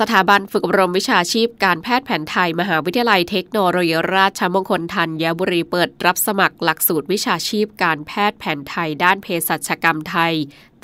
สถาบันฝึกอบรมวิชาชีพการแพทย์แผนไทย มหาวิทยาลัยเทคโนโลยีราชมงคลธัญบุรีเปิดรับสมัครหลักสูตรวิชาชีพการแพทย์แผนไทย ด้านเภสัชกรรมไทย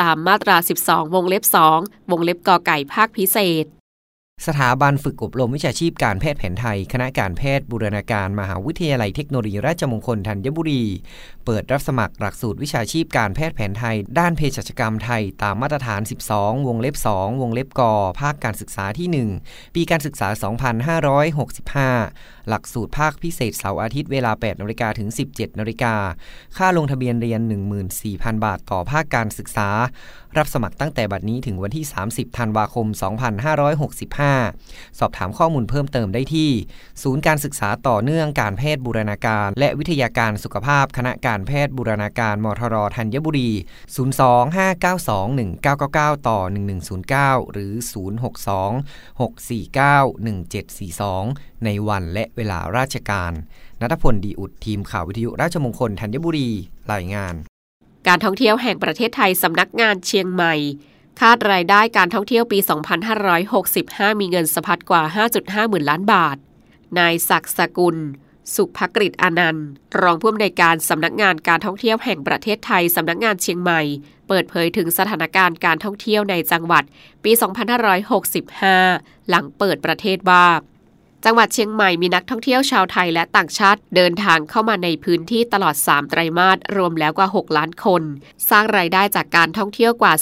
ตามมาตรา 12 วงเล็บ 2 วงเล็บกอไก่ภาคพิเศษ สถาบันฝึกอบรมวิชาชีพการแพทย์แผนไทย คณะการแพทย์บูรณาการมหาวิทยาลัยเทคโนโลยีราชมงคลธัญบุรี เปิดรับสมัครหลักสูตรวิชาชีพการแพทย์แผนไทย ด้านเภสัชกรรมไทย ตามมาตรฐาน 12 วงเล็บ 2 วงเล็บกอภาคการศึกษาที่ 1 ปีการศึกษา 2565 หลักสูตรภาคพิเศษเสาร์อาทิตย์เวลา 8นาฬิกาถึง 17นาฬิกาค่าลงทะเบียนเรียน 14,000 บาทต่อภาคการศึกษา รับสมัครตั้งแต่บัดนี้ถึงวันที่ 30 ธันวาคม 2565สอบถามข้อมูลเพิ่มเติมได้ที่ ศูนย์การศึกษาต่อเนื่องการแพทย์บูรณาการ และวิทยาการสุขภาพ คณะการแพทย์บูรณาการมทรธัญบุรี 025921999 ต่อ 1109 หรือ 062-649-1742 ในวันและเวลาราชการนัทพลดีอุดทีมข่าววิทยุราชมงคลธัญบุรี รายงาน การท่องเที่ยวแห่งประเทศไทยสำนักงานเชียงใหม่ คาดรายได้การท่องเที่ยวปี 2565 มีเงินสะพัดกว่า 5.5 หมื่นล้านบาท นายศักดิ์สกุล สุภกฤษอนันต์ รองผู้อำนวยการสำนักงานการท่องเที่ยวแห่งประเทศไทยสำนักงานเชียงใหม่ เปิดเผยถึงสถานการณ์การท่องเที่ยวในจังหวัด ปี 2565 หลังเปิดประเทศว่า จังหวัดเชียงใหม่มีนักท่องเที่ยวชาวไทยและต่างชาติเดินทางเข้ามาในพื้นที่ตลอด 3 ไตรมาสรวมแล้วกว่า 6 ล้านคน สร้างรายได้จากการท่องเที่ยวกว่า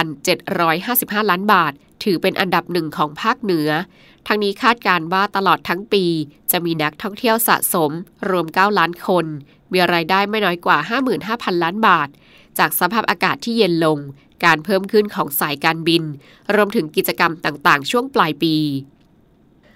38,755 ล้านบาท ถือเป็นอันดับหนึ่งของภาคเหนือ ทั้งนี้คาดการว่าตลอดทั้งปี จะมีนักท่องเที่ยวสะสม รวม 9 ล้านคน มีรายได้ไม่น้อยกว่า 55,000 ล้านบาท จากสภาพอากาศที่เย็นลง การเพิ่มขึ้นของสายการบิน รวมถึงกิจกรรมต่างๆ ช่วงปลายปี